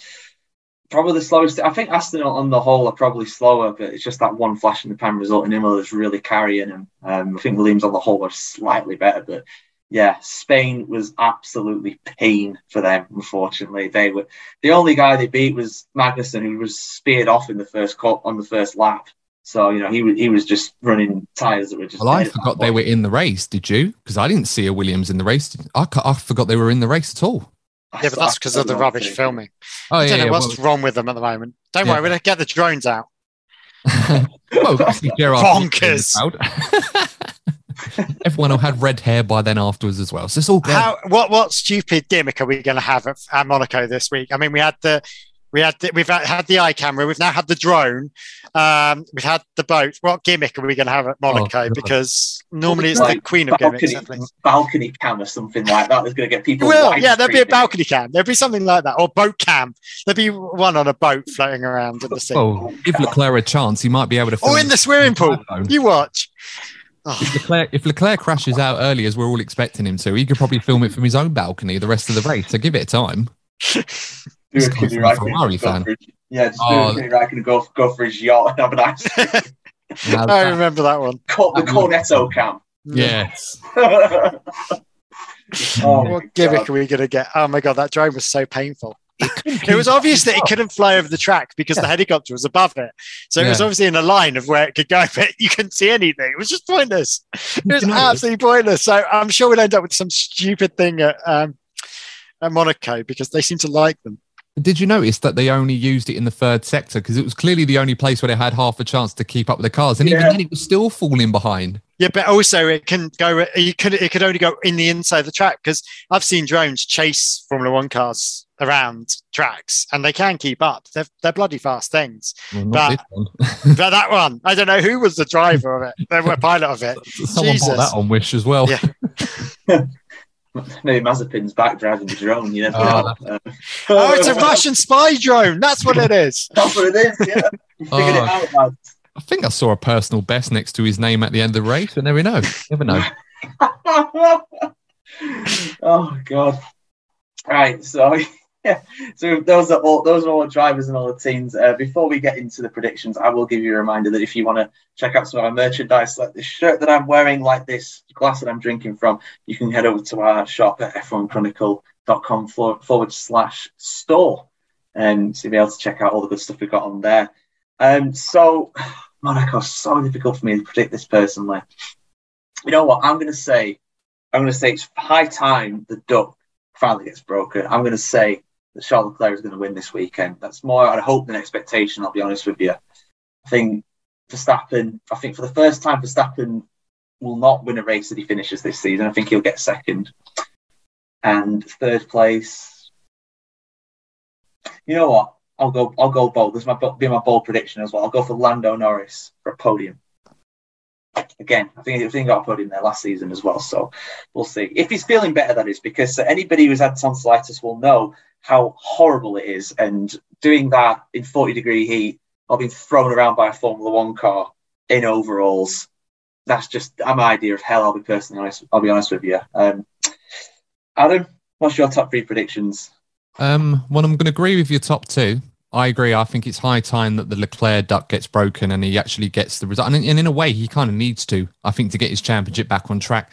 probably the slowest. I think Aston on the whole are probably slower, but it's just that one flash in the pan result in Imola that's really carrying them. Um, I think Williams on the whole are slightly better, but yeah, Spain was absolutely pain for them. Unfortunately, they were the only guy they beat was Magnussen, who was speared off in the first cut on the first lap. So you know he was he was just running tires that were just. Well, I forgot they were in the race. Did you? Because I didn't see a Williams in the race. I, I forgot they were in the race at all. Yeah, but that's because of the rubbish too. filming. Oh, I don't yeah, know what's well, wrong with them at the moment. Don't yeah. worry, we're going to get the drones out. well, bonkers. Everyone will have red hair by then afterwards as well. So it's all good. How, what what stupid gimmick are we going to have at, at Monaco this week? I mean, we had the we had the, we've had the eye camera. We've now had the drone. Um, we've had the boat. What gimmick are we going to have at Monaco? Oh, because normally it's like the queen of balcony, gimmicks. Balcony cam or something like that. That's going to get people. Will yeah, there'll be a balcony cam. There'll be something like that, or boat cam. There'll be one on a boat floating around in the sea. Oh, give Leclerc a chance. He might be able to. Oh, in the swimming pool. You watch. Oh. If, Leclerc, if Leclerc crashes out early, as we're all expecting him to, he could probably film it from his own balcony the rest of the race. So give it time. do a Kimi Räikkönen. Ferrari fan. His, yeah, just oh, do a Kimi Räikkönen go go for his yacht and have a nice. Now I remember that one. Cor- the Cornetto cam. yes. oh, What gimmick God. are we going to get? Oh my God, that drone was so painful. It was obvious that it couldn't fly over the track because the helicopter was above it. So it was obviously in a line of where it could go, but you couldn't see anything. It was just pointless. It was You absolutely pointless. So I'm sure we'll end up with some stupid thing at, um, at Monaco because they seem to like them. Did you notice that they only used it in the third sector because it was clearly the only place where they had half a chance to keep up with the cars, and even then it was still falling behind. Yeah, but also it can go. You could it could only go in the inside of the track because I've seen drones chase Formula One cars around tracks and they can keep up. They're they're bloody fast things. Well, But- But that one, I don't know who was the driver of it, the pilot of it. Someone Jesus. bought that on Wish as well. Yeah. Maybe Mazepin's back driving the drone. You never Oh, know. Uh, Oh, it's a Russian spy drone. That's what it is. That's what it is. Yeah, figured Oh. it out, lad. I think I saw a personal best next to his name at the end of the race, but never know. Never know. oh god. Right, so yeah, so those are all those are all the drivers and all the teams. Uh, before we get into the predictions, I will give you a reminder that if you want to check out some of our merchandise, like this shirt that I'm wearing, like this glass that I'm drinking from, you can head over to our shop at f1chronicle.com forward, slash store and to be able to check out all the good stuff we've got on there. Um, so Monaco, so difficult for me to predict this personally. You know what? I'm going to say I'm going to say it's high time the duck finally gets broken. I'm going to say that Charles Leclerc is going to win this weekend. That's more, I hope, than expectation. I'll be honest with you. I think Verstappen. I think for the first time, Verstappen will not win a race that he finishes this season. I think he'll get second and third place. You know what? I'll go. I'll go bold. This might be my bold prediction as well. I'll go for Lando Norris for a podium. Again, I think I think he got a podium there last season as well. So we'll see if he's feeling better. That is because anybody who's had tonsillitis will know how horrible it is, and doing that in forty degree heat or being thrown around by a Formula One car in overalls. That's just my idea of hell. I'll be personally honest. I'll be honest with you. Um, Adam, what's your top three predictions? Um, well, I'm going to agree with your top two. I agree. I think it's high time that the Leclerc duck gets broken and he actually gets the result. And in, and in a way, he kind of needs to, I think, to get his championship back on track.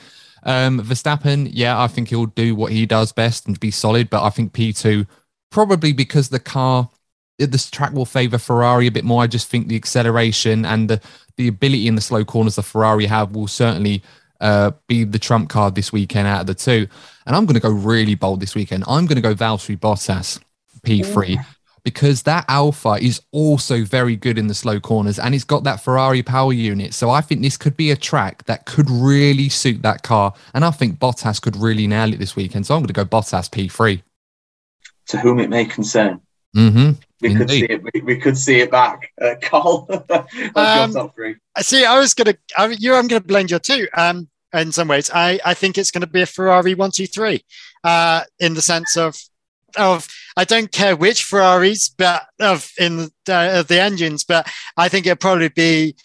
Um, Verstappen, yeah, I think he'll do what he does best and be solid. But I think P2, probably because the car, this track will favor Ferrari a bit more. I just think the acceleration and the, the ability in the slow corners the Ferrari have will certainly uh, be the trump card this weekend out of the two. And I'm going to go really bold this weekend. I'm going to go Valtteri Bottas P3 because that Alfa is also very good in the slow corners and it's got that Ferrari power unit. So I think this could be a track that could really suit that car. And I think Bottas could really nail it this weekend. So I'm going to go Bottas P3. To whom it may concern. Mm-hmm. We could see it. We, we could see it back. Uh, Carl, Um, top three? I See, I was gonna, I, you, I'm gonna blend your two. Um, in some ways, I, I think it's going to be a Ferrari one, two, three. Uh, in the sense of, of I don't care which Ferraris, but of in the, uh, of the engines, but I think it'll probably be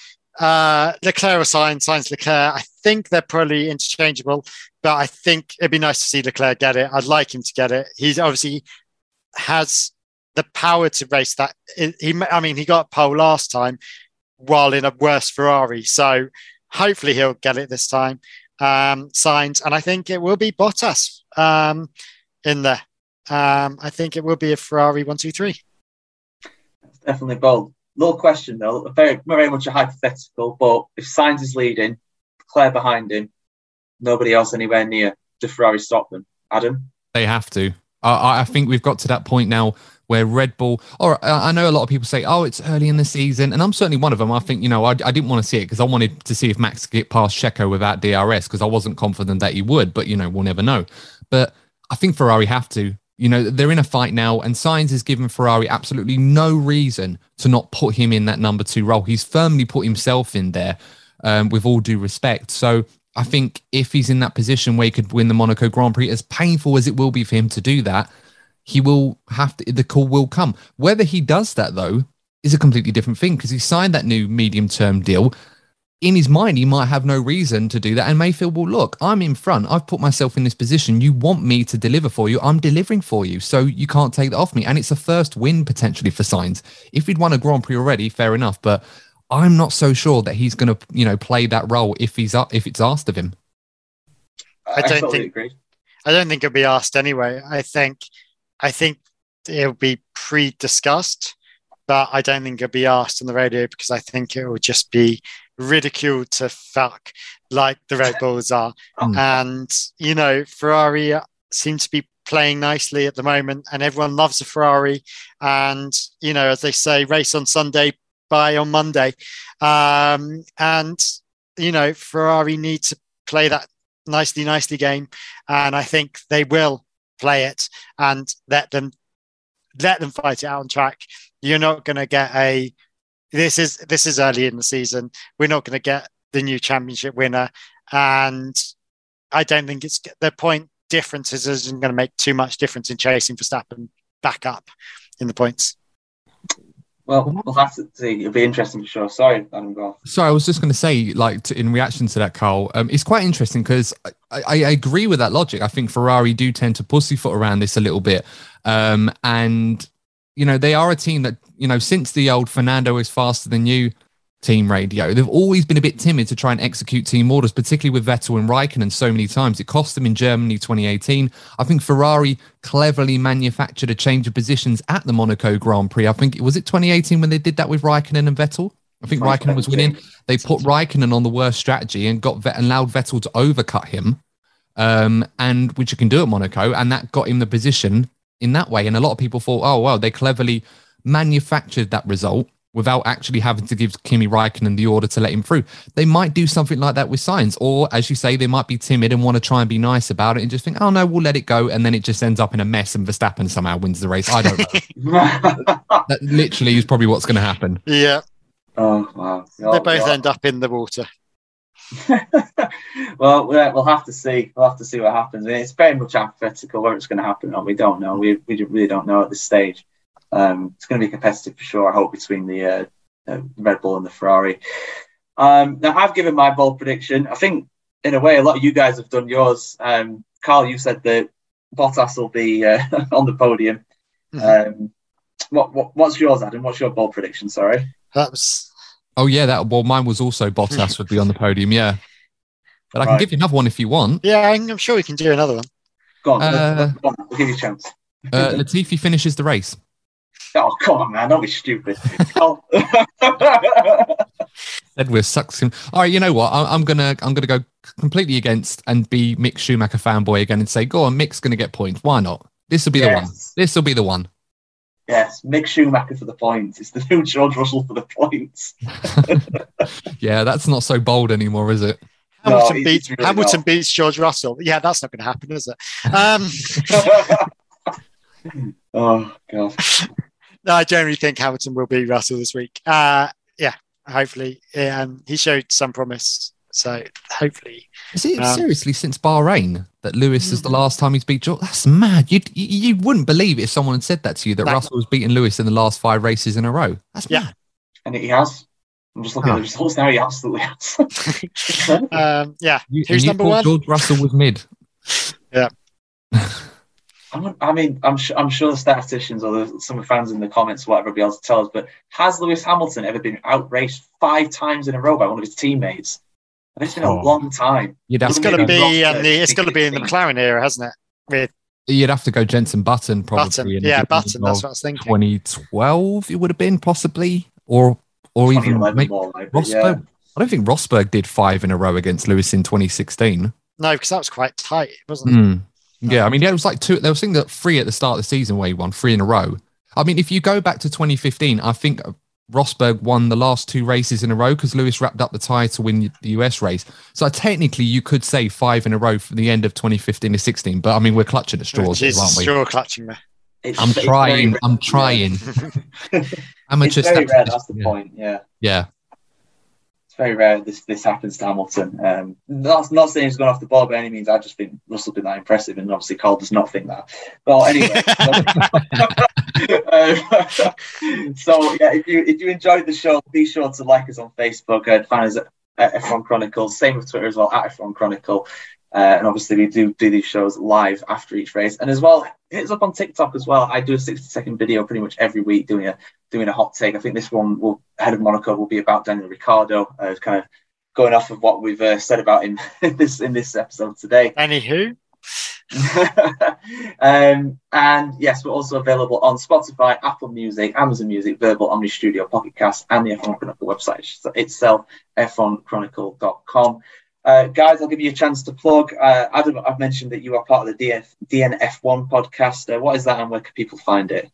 uh, Leclerc or Sainz, Sainz Leclerc. I think they're probably interchangeable, but I think it'd be nice to see Leclerc get it. I'd like him to get it. He's obviously has the power to race that. He, I mean, he got pole last time while in a worse Ferrari. So hopefully he'll get it this time. Um, Sainz, and I think it will be Bottas um, in there. Um, I think it will be a Ferrari one, two, three. That's Definitely bold. Little question though, very very much a hypothetical. But if Sainz is leading, Leclerc behind him, nobody else anywhere near, does Ferrari stop them? Adam, They have to. I, I think we've got to that point now where Red Bull, or uh, I know a lot of people say, oh, it's early in the season. And I'm certainly one of them. I think, you know, I, I didn't want to see it because I wanted to see if Max could get past Checo without DRS because I wasn't confident that he would, but, you know, we'll never know. But I think Ferrari have to. You know, they're in a fight now, and Sainz has given Ferrari absolutely no reason to not put him in that number two role. He's firmly put himself in there um, with all due respect. So I think if he's in that position where he could win the Monaco Grand Prix, as painful as it will be for him to do that, he will have to, the call will come. Whether he does that, though, is a completely different thing because he signed that new medium term deal. In his mind, he might have no reason to do that and may feel, well, look, I'm in front. I've put myself in this position. You want me to deliver for you. I'm delivering for you. So you can't take that off me. And it's a first win potentially for Sainz. If he'd won a Grand Prix already, fair enough. But I'm not so sure that he's going to, you know, play that role if he's up if it's asked of him. I don't totally think- agree. I don't think it'll be asked anyway. I think, I think it'll be pre-discussed, but I don't think it'll be asked on the radio because I think it will just be ridiculed to fuck like the Red Bulls are. Mm. And you know, Ferrari seem to be playing nicely at the moment, and everyone loves a Ferrari. And you know, as they say, race on Sunday, buy on Monday. Um, and you know, Ferrari need to play that nicely, nicely game, and I think they will play it and let them let them fight it out on track. You're not going to get a this is this is early in the season. We're not going to get the new championship winner, and I don't think it's the point differences isn't going to make too much difference in chasing Verstappen back up in the points. Well, we'll have to see. It'll be interesting for sure. Sorry, Adam, go. on. So I was just going to say, like, to, in reaction to that, Carl, um, it's quite interesting because I, I, I agree with that logic. I think Ferrari do tend to pussyfoot around this a little bit, um, and you know they are a team that you know since the old Fernando is faster than you team radio, they've always been a bit timid to try and execute team orders, particularly with Vettel and Raikkonen so many times. It cost them in Germany 2018. I think Ferrari cleverly manufactured a change of positions at the Monaco Grand Prix. I think was it 2018 when they did that with Raikkonen and Vettel. I think Raikkonen was winning. They put Raikkonen on the worst strategy and got Vet- allowed Vettel to overcut him, um, and which you can do at Monaco, and that got him the position in that way. And a lot of people thought, oh well, they cleverly manufactured that result without actually having to give Kimi Raikkonen the order to let him through. They might do something like that with Sainz, or as you say, they might be timid and want to try and be nice about it and just think, oh no, we'll let it go, and then it just ends up in a mess, and Verstappen somehow wins the race. I don't know. that literally is probably what's going to happen. Yeah, oh wow! they oh, both end up in the water. well, we'll have to see. We'll have to see what happens. I mean, it's very much hypothetical whether it's going to happen or we don't know. We we really don't know at this stage. Um, it's going to be competitive for sure. I hope between the uh, uh, Red Bull and the Ferrari. Um, now I've given my bold prediction. I think in a way a lot of you guys have done yours. Um, Carl, you said that Bottas will be uh, on the podium. Um, what, what what's yours, Adam? What's your bold prediction? Sorry. That was Oh yeah, that well, mine was also Bottas would be on the podium. Yeah, but I can Right. give you another one if you want. yeah. I'm I'm sure we can do another one. Go on, Uh, go on. We'll give you a chance. Uh, Latifi finishes the race. Oh, come on, man. Don't be stupid. Oh. Said we're sucking. All right, you know what? I, I'm gonna I'm gonna go completely against and be Mick Schumacher fanboy again and say, go on, Mick's gonna get points. Why not? This will be the one. yes. This will be the one. Yes, Mick Schumacher for the points. It's the new George Russell for the points. Yeah, that's not so bold anymore, is it? Hamilton it's beats really Hamilton not. beats George Russell. Yeah, that's not going to happen, is it? Um, oh god. no, I generally think Hamilton will beat Russell this week. Uh, yeah, hopefully. Um, he showed some promise, so hopefully. Is it Um, seriously since Bahrain that Lewis is the Mm. last time he's beat George? That's mad. You'd, you you wouldn't believe it if someone had said that to you that No. Russell was beating Lewis in the last five races in a row. That's Yeah. mad. And he has. I'm just looking Oh. at the results now. He absolutely has. Um, yeah, You, Who's number one? George Russell was mid. Yeah. I'm- I mean, I'm sure, I'm sure the statisticians or the, some of the fans in the comments, or whatever, will be able to tell us. But has Lewis Hamilton ever been outraced five times in a row by one of his teammates? And it's been Oh. a long time. You'd have it's going to be Rosberg, um, the it's going to be in the 16. McLaren era, hasn't it? With you'd have to go Jenson Button probably. Button, in yeah, Button. That's what I was thinking. 2012 it would have been possibly or or even maybe more like, but Rosberg. yeah. I don't think Rosberg did five in a row against Lewis in 2016. No, because that was quite tight, wasn't it? Mm. Yeah, I mean, yeah, it was like two. There was thing that three at the start of the season where he won three in a row. I mean, if you go back to 2015, I think Rosberg won the last two races in a row because Lewis wrapped up the tie to win the US race. So technically, you could say five in a row from the end of 2015 to 16. But I mean, we're clutching at straws, Jesus, aren't we? straw clutching me. It's- I'm it's very trying. rare- I'm trying. Yeah. Amateur it's very rare. That's the yeah. point. Yeah. Yeah. It's very rare this this happens to Hamilton. Um, not not saying he's gone off the ball by any means. I just think Russell's been that impressive, and obviously Cole does not think that. Well, anyway. Um, so yeah, if you if you enjoyed the show, be sure to like us on Facebook and find us at, at F1 Chronicles. Same with Twitter as well at F1 Chronicle. Uh, and obviously, we do do these shows live after each race, and as well, hit us up on TikTok as well. I do a sixty-second video pretty much every week doing a doing a hot take. I think this one will head of Monaco will be about Daniel Ricciardo, uh, kind of going off of what we've uh, said about him in this in this episode today. Anywho. um, and yes, we're also available on Spotify, Apple Music, Amazon Music, Verbal, Omny Studio, Pocket Cast, and the F1 Chronicle website itself, f1chronicle.com. Uh, guys, I'll give you a chance to plug. Uh, Adam, I've mentioned that you are part of the DF, DNF1 podcast. Uh, what is that and where can people find it?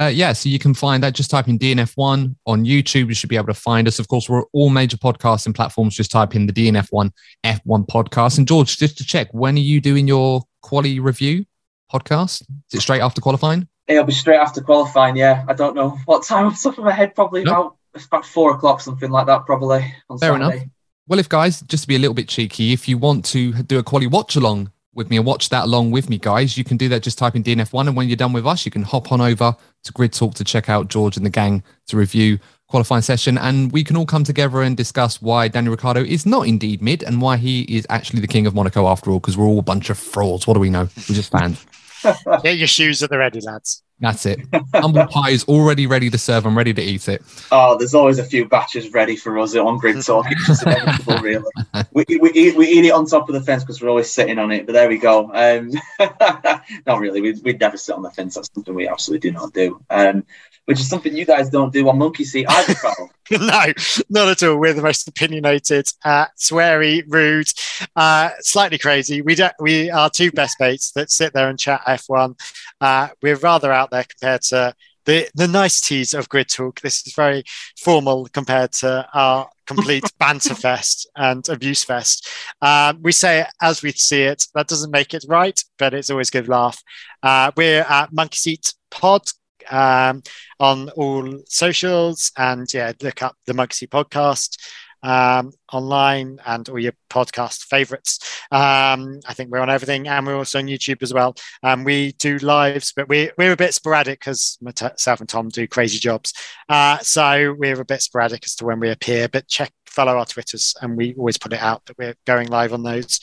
Uh, yeah, so you can find that. Just type in DNF1 on YouTube. You should be able to find us. Of course, we're all major podcasting platforms. Just type in the DNF1 F1 podcast. And George, just to check, when are you doing your quali review podcast? Is it straight after qualifying? It'll be straight after qualifying. Yeah, I don't know what time off the top of my head. Probably nope. about about four o'clock, something like that. Probably on Fair Saturday. enough. Well, if guys, just to be a little bit cheeky, if you want to do a quali watch along with me and watch that along with me, guys, you can do that. Just type in DNF1. And when you're done with us, you can hop on over to Grid Talk to check out George and the gang to review qualifying session. And we can all come together and discuss why Daniel Ricciardo is not indeed mid and why he is actually the king of Monaco after all, because we're all a bunch of frauds. What do we know? We're just fans. Get your shoes at the ready, lads. That's it. Humble pie is already ready to serve. I'm ready to eat it. Oh, there's always a few batches ready for us on Grid Talk. It's just inevitable, really. We, we, eat, we eat it on top of the fence because we're always sitting on it. But there we go. Um, not really. We'd, we'd never sit on the fence. That's something we absolutely do not do. Um, which is something you guys don't do on Monkey Seat either, Carl. no, not at all. We're the most opinionated, uh, sweary, rude, uh, slightly crazy. We don't, we are two best mates that sit there and chat F1. Uh, we're rather out there compared to the the niceties of Grid Talk. This is very formal compared to our complete banter fest and abuse fest. Um, we say it as we see it. That doesn't make it right, but it's always good laugh. Uh, we're at Monkey Seat Pod um, on all socials. And yeah, look up the Mugsy podcast um, online and all your podcast favorites. Um, I think we're on everything, and we're also on YouTube as well. Um, we do lives, but we, we're a bit sporadic because myself and Tom do crazy jobs. Uh, so we're a bit sporadic as to when we appear, but check, follow our Twitters, and we always put it out that we're going live on those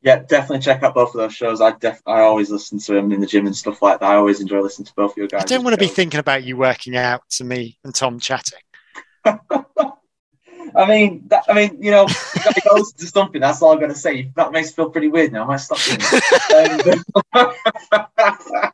yeah, definitely check out both of those shows. I def- I always listen to them in the gym and stuff like that. I always enjoy listening to both of you guys. I don't want to be thinking about you working out to me and Tom chatting. I mean, that, I mean, you know, that goes to something. That's all I'm to say. That makes me feel pretty weird now. I might stop doing that.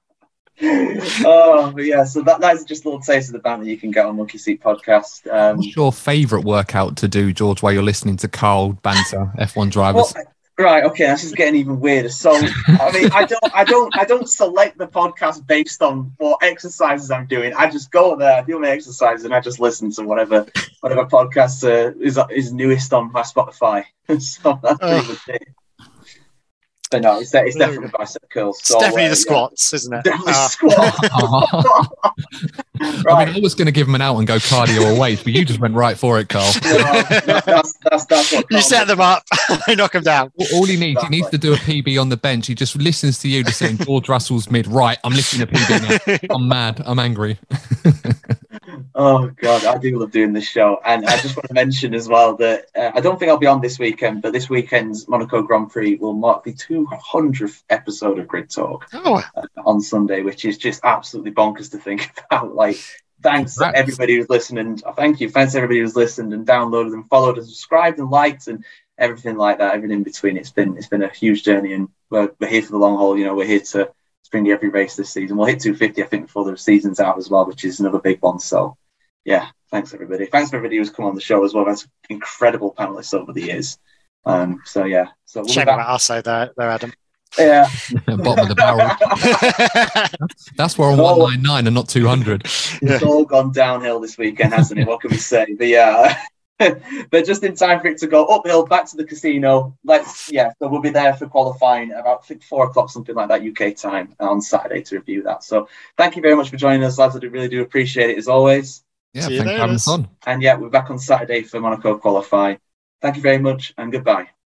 oh yeah, so that, that's just a little taste of the banter you can get on Monkey Seat Podcast. Um, What's your favourite workout to do, George, while you're listening to Carl banter F1 drivers? Well, Right. Okay. This is getting even weirder. So, I mean, I don't, I don't, I don't select the podcast based on what exercises I'm doing. I just go there, I do my exercise, and I just listen to whatever, whatever podcast uh, is is newest on my Spotify. so that's pretty much it. But no, it's, it's definitely bicep curls. So, it's definitely uh, the squats, yeah. isn't it? Definitely uh. squats. right. I mean, I was going to give him an out and go cardio or weight, but you just went right for it, Carl. that's, that's, that's, you set them up, I knock them down. All he needs, he needs to do a PB on the bench. He just listens to you just saying George Russell's mid. Right, I'm lifting a PB now. I'm mad. I'm angry. Oh god, I do love doing this show, and I just want to mention as well that uh, I don't think I'll be on this weekend, but this weekend's Monaco Grand Prix will mark the 200th episode of Grid Talk oh. uh, on Sunday, which is just absolutely bonkers to think about. Like, thanks to everybody who's listened, thank you, thanks to everybody who's listened and downloaded and followed and subscribed and liked and everything like that, everything in between. It's been it's been a huge journey, and we're, we're here for the long haul. You know, we're here to spring every race this season. We'll hit 250, I think, before the season's out as well, which is another big one. So, yeah, thanks everybody. Thanks for everybody who's come on the show as well. That's incredible panelists over the years. Um, so yeah, so we'll shame about us, though, there, Adam. Yeah, bottom of the barrel. That's where on one nine nine and not two hundred. It's all gone downhill this weekend, hasn't it? What can we say? But yeah, but just in time for it to go uphill back to the casino. Let's yeah, so we'll be there for qualifying about four o'clock, something like that UK time on Saturday to review that. So thank you very much for joining us, lads. I do really do appreciate it as always. Yeah, thanks for having us on. And yeah, we're back on Saturday for Monaco qualify. Thank you very much and goodbye.